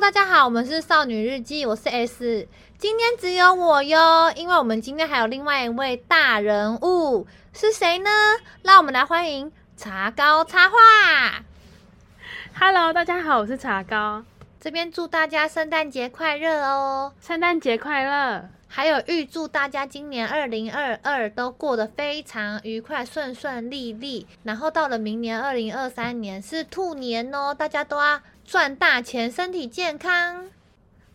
大家好，我们是少女日记，我是 S，今天只有我哟，因为我们今天还有另外一位大人物，是谁呢？让我们来欢迎茶糕插画。Hello，大家好，我是茶糕，这边祝大家圣诞节快乐哦，圣诞节快乐，还有预祝大家今年二零二二都过得非常愉快，顺顺利利，然后到了明年二零二三年是兔年哦，大家都要。赚大钱，身体健康。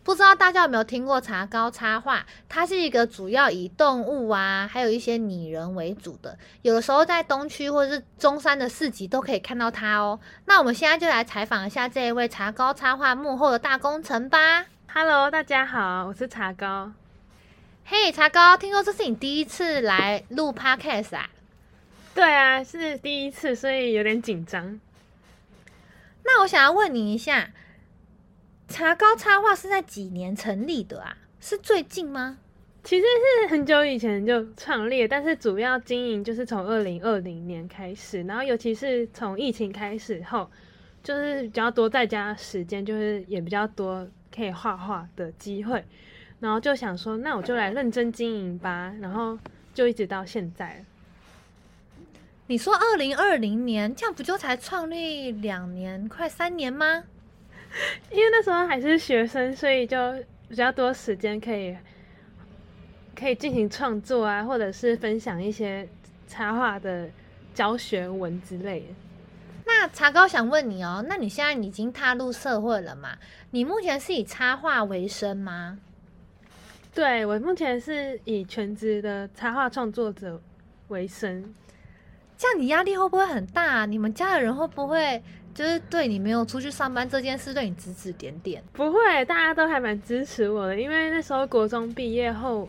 不知道大家有没有听过茶糕插画？它是一个主要以动物啊，还有一些拟人为主的。有的时候在东区或是中山的市集都可以看到它哦。那我们现在就来采访一下这一位茶糕插画幕后的大功臣吧。Hello，大家好，我是茶糕。嘿，茶糕，听说这是你第一次来录 Podcast 啊？对啊，是第一次，所以有点紧张。那我想要问你一下，茶糕插画是在几年成立的啊？是最近吗？其实是很久以前就创立，但是主要经营就是从二零二零年开始，然后尤其是从疫情开始后，就是比较多在家时间，就是也比较多可以画画的机会，然后就想说，那我就来认真经营吧，然后就一直到现在。你说二零二零年，这样不就才创立两年，快三年吗？因为那时候还是学生，所以就比较多时间可以可以进行创作啊，或者是分享一些插画的教学文之类的。那茶糕想问你哦，那你现在已经踏入社会了嘛？你目前是以插画为生吗？对，我目前是以全职的插画创作者为生。这样你压力会不会很大？你们家的人会不会就是对你没有出去上班这件事对你指指点点？不会，大家都还蛮支持我的，因为那时候国中毕业后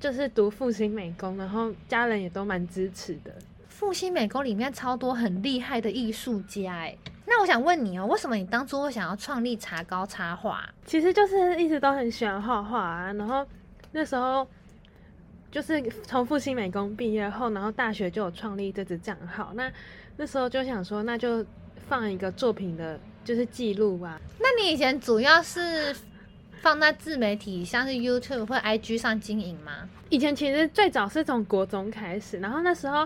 就是读复兴美工，然后家人也都蛮支持的。复兴美工里面超多很厉害的艺术家哎，那我想问你哦，为什么你当初会想要创立茶糕插画？其实就是一直都很喜欢画画啊，然后那时候。就是从复兴美工毕业后，然后大学就有创立这支账号。那那时候就想说，那就放一个作品的，就是记录吧。那你以前主要是放在自媒体，像是 YouTube 或 IG 上经营吗？以前其实最早是从国中开始，然后那时候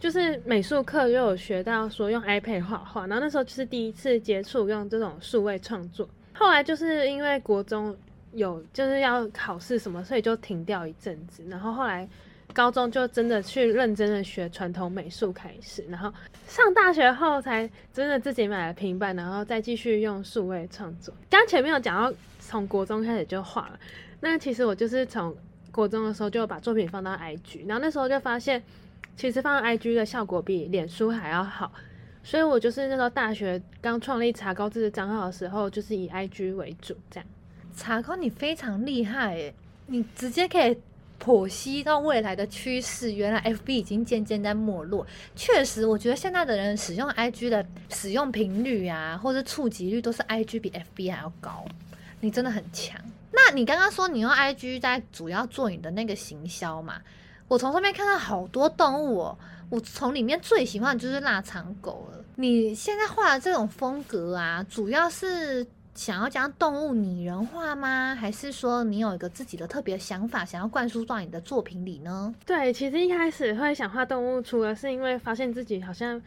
就是美术课又有学到说用 iPad 画画，然后那时候就是第一次接触用这种数位创作。后来就是因为国中。有就是要考试什么，所以就停掉一阵子。然后后来高中就真的去认真的学传统美术开始，然后上大学后才真的自己买了平板，然后再继续用数位创作。刚前面有讲到从国中开始就画了，那其实我就是从国中的时候就把作品放到 IG，然后那时候就发现其实放到 IG 的效果比脸书还要好，所以我就是那时候大学刚创立茶糕这个账号的时候，就是以 IG 为主这样。茶糕，你非常厉害诶，你直接可以剖析到未来的趋势。原来 FB 已经渐渐在没落。确实，我觉得现在的人使用 IG 的使用频率啊，或者触及率都是 IG 比 FB 还要高。你真的很强。那你刚刚说你用 IG 在主要做你的那个行销嘛？我从上面看到好多动物哦，我从里面最喜欢的就是腊肠狗了。你现在画的这种风格啊，主要是。想要将动物拟人化吗？还是说你有一个自己的特别想法，想要灌输到你的作品里呢？对，其实一开始会想画动物，除了是因为发现自己好像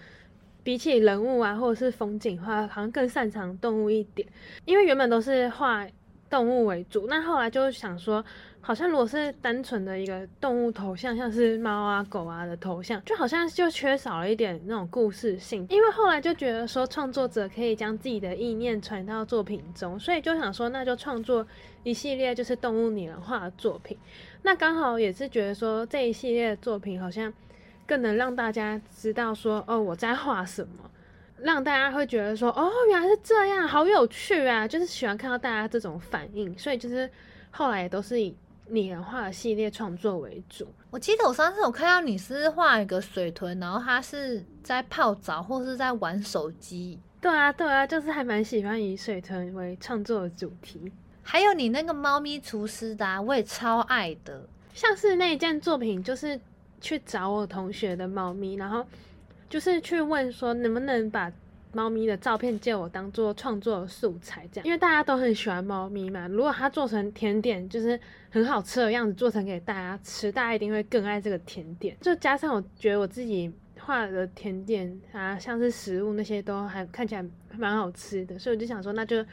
比起人物啊，或者是风景画，好像更擅长动物一点。因为原本都是画动物为主，那后来就想说。好像如果是单纯的一个动物头像，像是猫啊、狗啊的头像，就好像就缺少了一点那种故事性。因为后来就觉得说，创作者可以将自己的意念传到作品中，所以就想说，那就创作一系列就是动物拟人化的作品。那刚好也是觉得说，这一系列作品好像更能让大家知道说，哦，我在画什么，让大家会觉得说，哦，原来是这样，好有趣啊！就是喜欢看到大家这种反应，所以就是后来也都是以。拟人化的系列创作为主。我记得我上次有看到你是画一个水豚，然后他是在泡澡或是在玩手机。对啊，对啊，就是还蛮喜欢以水豚为创作的主题。还有你那个猫咪厨师的啊，我也超爱的。像是那一件作品，就是去找我同学的猫咪，然后就是去问说能不能把猫咪的照片借我当做创作素材，这样，因为大家都很喜欢猫咪嘛。如果它做成甜点，就是很好吃的样子，做成给大家吃，大家一定会更爱这个甜点。就加上我觉得我自己画的甜点啊，像是食物那些都还看起来蛮好吃的，所以我就想说，那就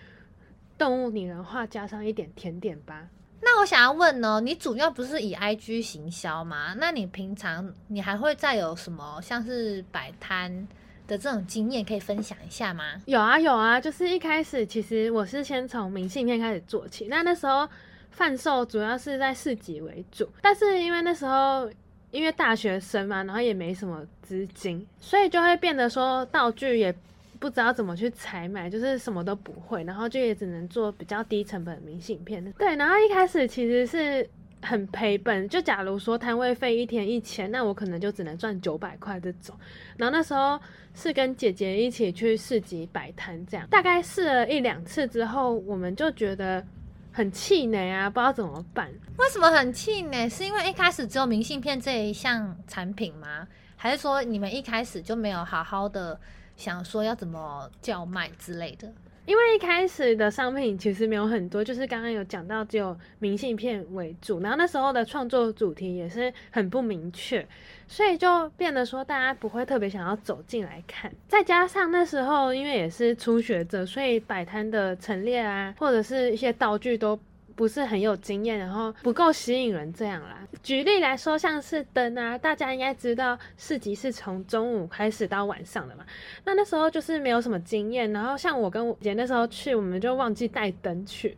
动物拟人化加上一点甜点吧。那我想要问呢，你主要不是以 IG 行销吗？那你平常你还会再有什么像是摆摊的这种经验可以分享一下吗？有啊有啊，就是一开始其实我是先从明信片开始做起，那那时候贩售主要是在市集为主，但是因为那时候因为大学生嘛，然后也没什么资金，所以就会变得说道具也。不知道怎么去采买，就是什么都不会，然后就也只能做比较低成本的明信片。对，然后一开始其实是很赔本，就假如说摊位费一天一千，那我可能就只能赚九百块这种。然后那时候是跟姐姐一起去市集摆摊，这样大概试了一两次之后，我们就觉得很气馁啊，不知道怎么办。为什么很气馁？是因为一开始只有明信片这一项产品吗？还是说你们一开始就没有好好的？想说要怎么叫卖之类的，因为一开始的商品其实没有很多，就是刚刚有讲到只有明信片为主，然后那时候的创作主题也是很不明确，所以就变得说大家不会特别想要走进来看，再加上那时候因为也是初学者，所以摆摊的陈列啊，或者是一些道具都。不是很有经验，然后不够吸引人这样啦。举例来说，像是灯啊，大家应该知道市集是从中午开始到晚上的嘛。那那时候就是没有什么经验，然后像我跟我姐那时候去，我们就忘记带灯去，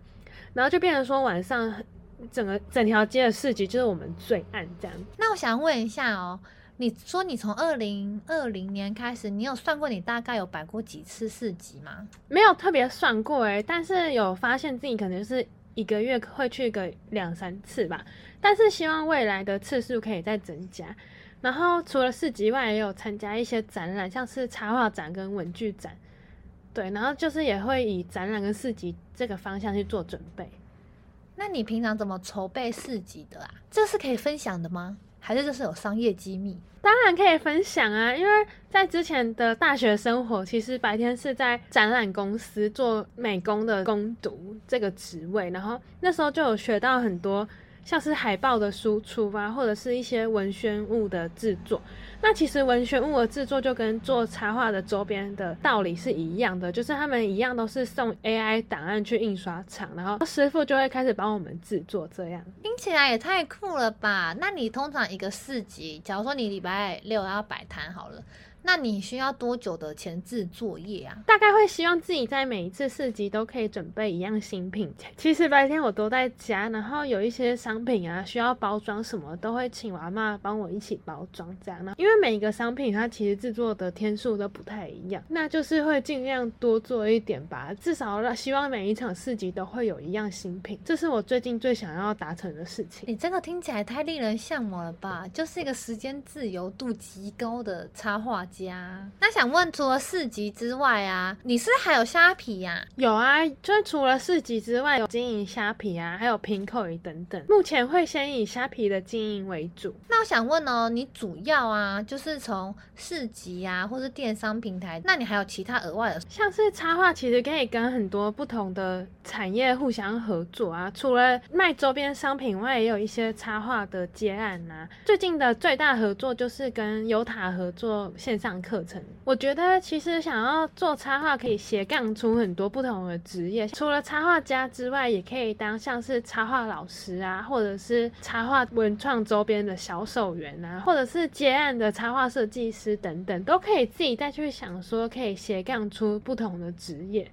然后就变成说晚上整个整条街的市集就是我们最暗这样。那我想问一下哦，你说你从二零二零年开始，你有算过你大概有摆过几次市集吗？没有特别算过诶，但是有发现自己可能是。一个月会去个两三次吧，但是希望未来的次数可以再增加。然后除了市集外，也有参加一些展览，像是插画展跟文具展。对，然后就是也会以展览跟市集这个方向去做准备。那你平常怎么筹备市集的啊？这是可以分享的吗？还是就是有商业机密？当然可以分享啊，因为在之前的大学生活，其实白天是在展览公司做美工的工读这个职位，然后那时候就有学到很多。像是海报的输出啊，或者是一些文宣物的制作。那其实文宣物的制作就跟做插画的周边的道理是一样的，就是他们一样都是送 AI 档案去印刷厂，然后师傅就会开始帮我们制作。这样听起来也太酷了吧？那你通常一个市集，假如说你礼拜六要摆摊好了。那你需要多久的前置作业啊？大概会希望自己在每一次市集都可以准备一样新品。其实白天我都在家，然后有一些商品啊需要包装什么，都会请我阿嬷帮我一起包装这样呢。因为每一个商品它其实制作的天数都不太一样，那就是会尽量多做一点吧。至少让希望每一场市集都会有一样新品，这是我最近最想要达成的事情。你这个听起来太令人向往了吧？就是一个时间自由度极高的插画家，那想问，除了市集之外啊，你是，是还有虾皮呀？啊？有啊，就是除了市集之外，有经营虾皮啊，还有 Pinkoi 等等。目前会先以虾皮的经营为主。那我想问哦，你主要啊，就是从市集啊，或是电商平台，那你还有其他额外的？像是插画，其实可以跟很多不同的产业互相合作啊。除了卖周边商品外，也有一些插画的接案啊。最近的最大合作就是跟优塔合作线上课程。我觉得其实想要做插画，可以斜杠出很多不同的职业。除了插画家之外，也可以当像是插画老师啊，或者是插画文创周边的销售员啊，或者是接案的插画设计师等等，都可以自己再去想说，可以斜杠出不同的职业。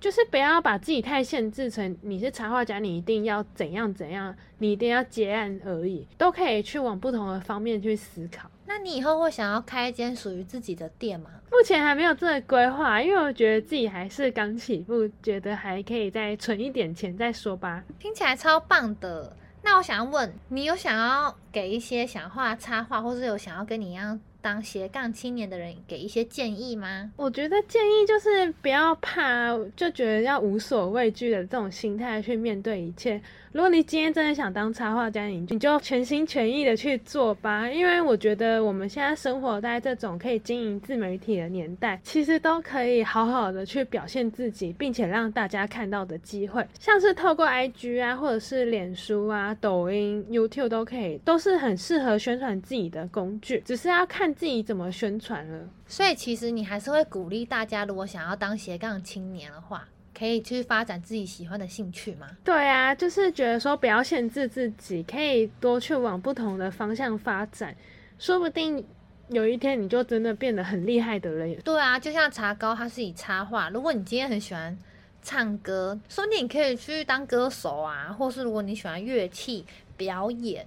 就是不要把自己太限制成你是插画家，你一定要怎样怎样，你一定要接案而已，都可以去往不同的方面去思考。那你以后会想要开一间属于自己的店吗？目前还没有这个规划，因为我觉得自己还是刚起步，觉得还可以再存一点钱再说吧。听起来超棒的。那我想要问，你有想要给一些想画插画，或是有想要跟你一样当斜杠青年的人给一些建议吗？我觉得建议就是不要怕，就觉得要无所畏惧的这种心态去面对一切。如果你今天真的想当插画家，你你就全心全意的去做吧。因为我觉得我们现在生活在这种可以经营自媒体的年代，其实都可以好好的去表现自己，并且让大家看到的机会，像是透过 IG 啊，或者是脸书啊、抖音、YouTube 都可以，都是很适合宣传自己的工具，只是要看自己怎么宣传了。所以其实你还是会鼓励大家，如果想要当斜杠青年的话。可以去发展自己喜欢的兴趣吗？对啊，就是觉得说不要限制自己，可以多去往不同的方向发展，说不定有一天你就真的变得很厉害的人。对啊，就像茶糕，它是以插画。如果你今天很喜欢唱歌，说不定你可以去当歌手啊，或是如果你喜欢乐器表演，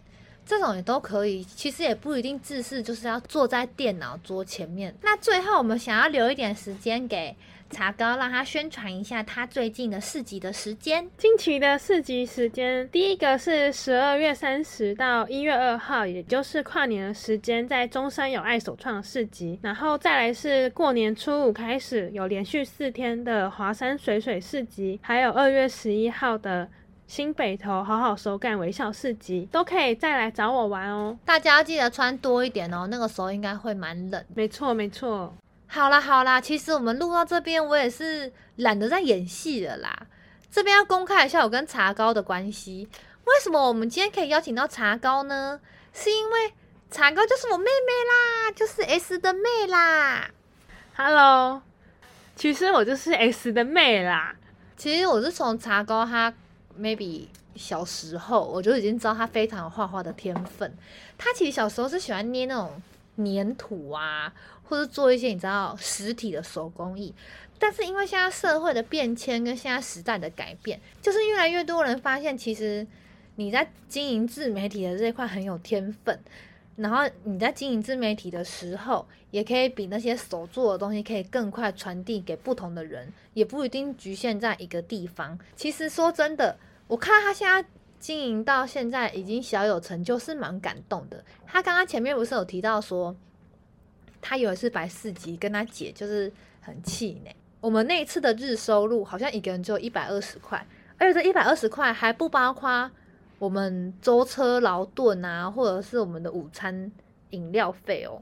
这种也都可以。其实也不一定自视就是要坐在电脑桌前面。那最后我们想要留一点时间给。茶糕让他宣传一下他最近的市集的时间。近期的市集时间，第一个是十二月三十到一月二号，也就是跨年的时间，在中山有爱首创市集。然后再来是过年初五开始有连续四天的华山水水市集，还有二月十一号的新北投好好手感微笑市集，都可以再来找我玩哦。大家要记得穿多一点哦，那个时候应该会蛮冷。没错，没错。好啦好啦，其实我们录到这边，我也是懒得再演戏了啦。这边要公开一下我跟茶糕的关系。为什么我们今天可以邀请到茶糕呢？是因为茶糕就是我妹妹啦，就是 S 的妹啦。Hello，其实我就是 S 的妹啦。其实我是从茶糕她 maybe 小时候我就已经知道他非常有画画的天分。他其实小时候是喜欢捏那种粘土啊。或者做一些你知道实体的手工艺，但是因为现在社会的变迁跟现在时代的改变，就是越来越多人发现，其实你在经营自媒体的这一块很有天分，然后你在经营自媒体的时候，也可以比那些手做的东西可以更快传递给不同的人，也不一定局限在一个地方。其实说真的，我看他现在经营到现在已经小有成就，是蛮感动的。他刚刚前面不是有提到说。他有一次摆四级，跟他姐就是很气馁。我们那一次的日收入好像一个人只有一百二十块，而且这一百二十块还不包括我们舟车劳顿啊，或者是我们的午餐饮料费哦。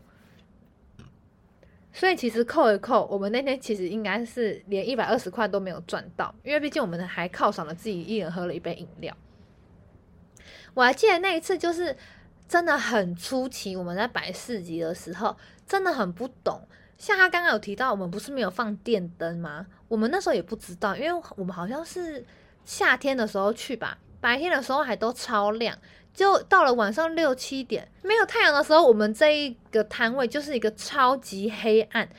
所以其实扣一扣，我们那天其实应该是连一百二十块都没有赚到，因为毕竟我们还犒赏了自己，一人喝了一杯饮料。我还记得那一次就是。真的很出奇，我们在摆市集的时候真的很不懂。像他刚刚有提到，我们不是没有放电灯吗？我们那时候也不知道，因为我们好像是夏天的时候去吧，白天的时候还都超亮，就到了晚上六七点没有太阳的时候，我们这一个摊位就是一个超级黑暗。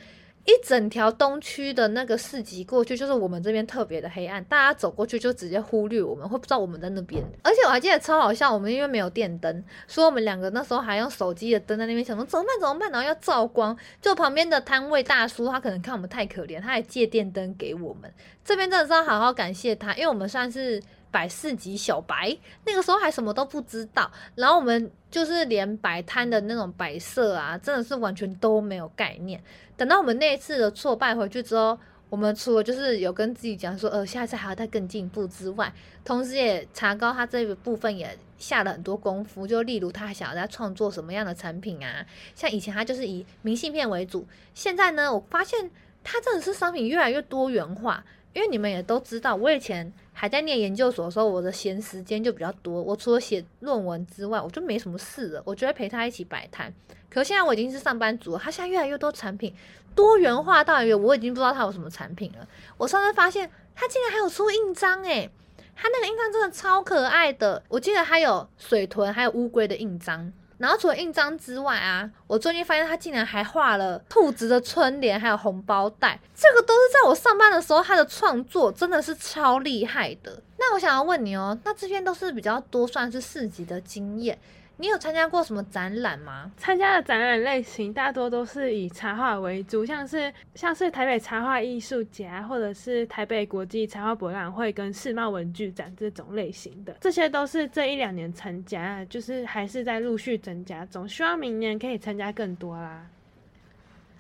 一整条东区的那个市集过去，就是我们这边特别的黑暗，大家走过去就直接忽略我们，会不知道我们在那边。而且我还记得超好笑，我们因为没有电灯，所以我们两个那时候还用手机的灯在那边想说怎么办怎么办，然后要照光。就旁边的摊位大叔，他可能看我们太可怜，他还借电灯给我们。这边真的是要好好感谢他，因为我们算是百事级小白，那个时候还什么都不知道，然后我们就是连摆摊的那种摆设啊，真的是完全都没有概念。等到我们那一次的挫败回去之后，我们除了就是有跟自己讲说，呃，下次还要再更进一步之外，同时也查高他这个部分也下了很多功夫。就例如他还想要再创作什么样的产品啊？像以前他就是以明信片为主，现在呢，我发现他真的是商品越来越多元化。因为你们也都知道，我以前还在念研究所的时候，我的闲时间就比较多。我除了写论文之外，我就没什么事了。我就会陪他一起摆摊。可现在我已经是上班族了，他现在越来越多产品，多元化到一个我已经不知道他有什么产品了。我上次发现他竟然还有出印章诶，他那个印章真的超可爱的。我记得还有水豚，还有乌龟的印章。然后除了印章之外啊，我最近发现他竟然还画了兔子的春联，还有红包袋，这个都是在我上班的时候他的创作，真的是超厉害的。那我想要问你哦，那这边都是比较多算是四级的经验。你有参加过什么展览吗？参加的展览类型大多都是以插画为主，像是像是台北插画艺术节，或者是台北国际插画博览会跟世贸文具展这种类型的，这些都是这一两年参加，就是还是在陆续增加中，希望明年可以参加更多啦。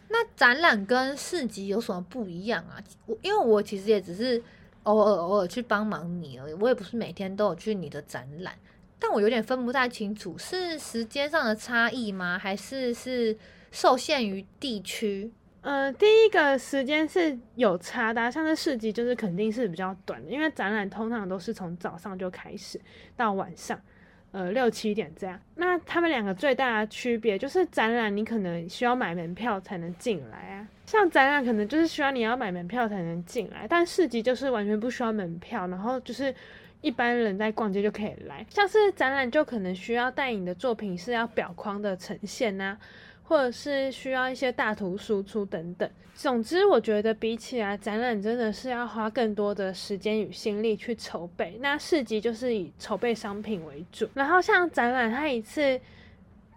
那展览跟市集有什么不一样啊？我因为我其实也只是偶尔偶尔去帮忙你而已，我也不是每天都有去你的展览，但我有点分不太清楚，是时间上的差异吗？还是是受限于地区？呃，第一个时间是有差的，像是市集就是肯定是比较短的，因为展览通常都是从早上就开始到晚上。呃，六七点这样。那他们两个最大的区别就是展览，你可能需要买门票才能进来啊。像展览可能就是需要你要买门票才能进来，但市集就是完全不需要门票，然后就是一般人在逛街就可以来。像是展览就可能需要带你的作品是要表框的呈现啊。或者是需要一些大图输出等等。总之，我觉得比起来，展览真的是要花更多的时间与心力去筹备。那市集就是以筹备商品为主，然后像展览，它一次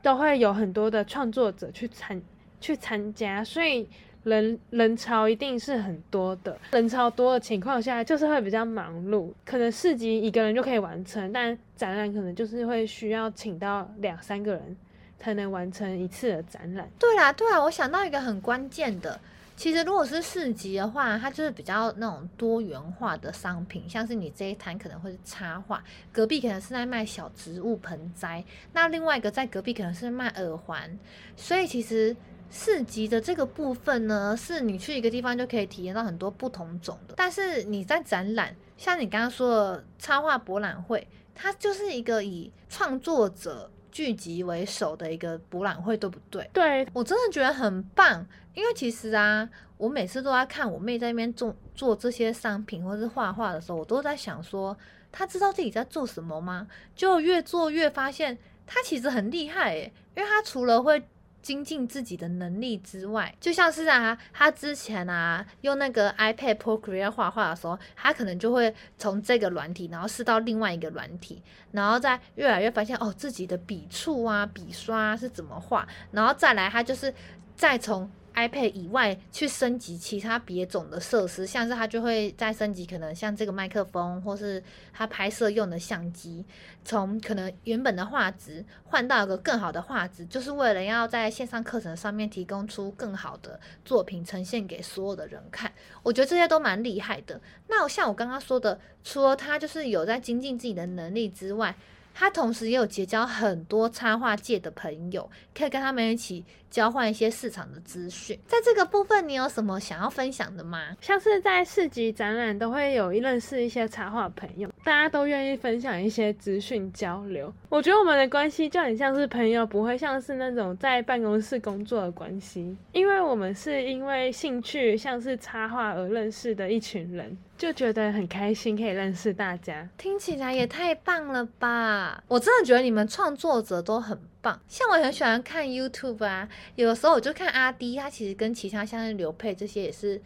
都会有很多的创作者去参去参加，所以人人潮一定是很多的。人潮多的情况下，就是会比较忙碌。可能市集一个人就可以完成，但展览可能就是会需要请到两三个人。才能完成一次的展览。对啦，对啦，我想到一个很关键的，其实如果是市集的话，它就是比较那种多元化的商品，像是你这一摊可能会是插画，隔壁可能是在卖小植物盆栽，那另外一个在隔壁可能是卖耳环，所以其实市集的这个部分呢，是你去一个地方就可以体验到很多不同种的。但是你在展览，像你刚刚说的插画博览会，它就是一个以创作者。聚集为首的一个博览会，对不对？对，我真的觉得很棒，因为其实啊，我每次都在看我妹在那边做做这些商品或是画画的时候，我都在想说，她知道自己在做什么吗？就越做越发现，她其实很厉害诶，因为她除了会。精进自己的能力之外，就像是啊，他之前啊用那个 iPad Procreate 画画的时候，他可能就会从这个软体，然后试到另外一个软体，然后再越来越发现哦，自己的笔触啊、笔刷啊是怎么画，然后再来他就是再从。iPad 以外去升级其他别种的设施，像是它就会再升级，可能像这个麦克风，或是它拍摄用的相机，从可能原本的画质换到一个更好的画质，就是为了要在线上课程上面提供出更好的作品呈现给所有的人看。我觉得这些都蛮厉害的。那像我刚刚说的，除了他就是有在精进自己的能力之外，他同时也有结交很多插画界的朋友，可以跟他们一起交换一些市场的资讯。在这个部分，你有什么想要分享的吗？像是在市集展览都会有认识一些插画朋友，大家都愿意分享一些资讯交流。我觉得我们的关系就很像是朋友，不会像是那种在办公室工作的关系，因为我们是因为兴趣像是插画而认识的一群人。就觉得很开心，可以认识大家。听起来也太棒了吧！我真的觉得你们创作者都很棒。像我很喜欢看 YouTube 啊，有的时候我就看阿迪，他其实跟其他像是刘佩这些也是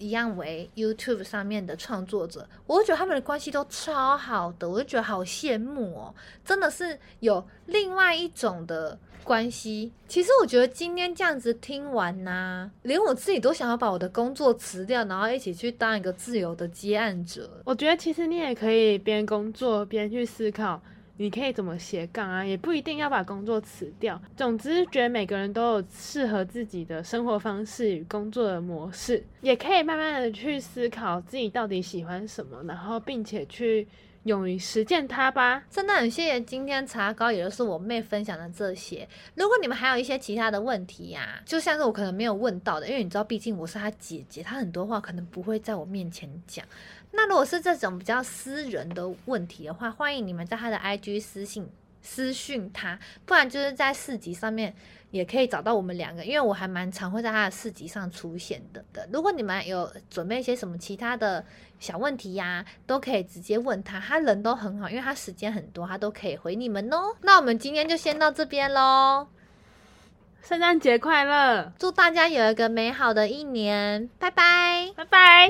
一样为 YouTube 上面的创作者，我就觉得他们的关系都超好的，我就觉得好羡慕哦，真的是有另外一种的。关系，其实我觉得今天这样子听完呐、啊，连我自己都想要把我的工作辞掉，然后一起去当一个自由的接案者。我觉得其实你也可以边工作边去思考，你可以怎么斜杠啊，也不一定要把工作辞掉。总之，觉得每个人都有适合自己的生活方式与工作的模式，也可以慢慢的去思考自己到底喜欢什么，然后并且去。勇于实践它吧！真的很谢谢今天茶糕，也就是我妹分享的这些。如果你们还有一些其他的问题呀、就像是我可能没有问到的，因为你知道，毕竟我是她姐姐，她很多话可能不会在我面前讲。那如果是这种比较私人的问题的话，欢迎你们在他的 IG 私信私讯他，不然就是在市集上面。也可以找到我们两个，因为我还蛮常会在他的市集上出现的。的，如果你们有准备一些什么其他的小问题呀，都可以直接问他，他人都很好，因为他时间很多，他都可以回你们哦。那我们今天就先到这边喽，圣诞节快乐，祝大家有一个美好的一年，拜拜，拜拜。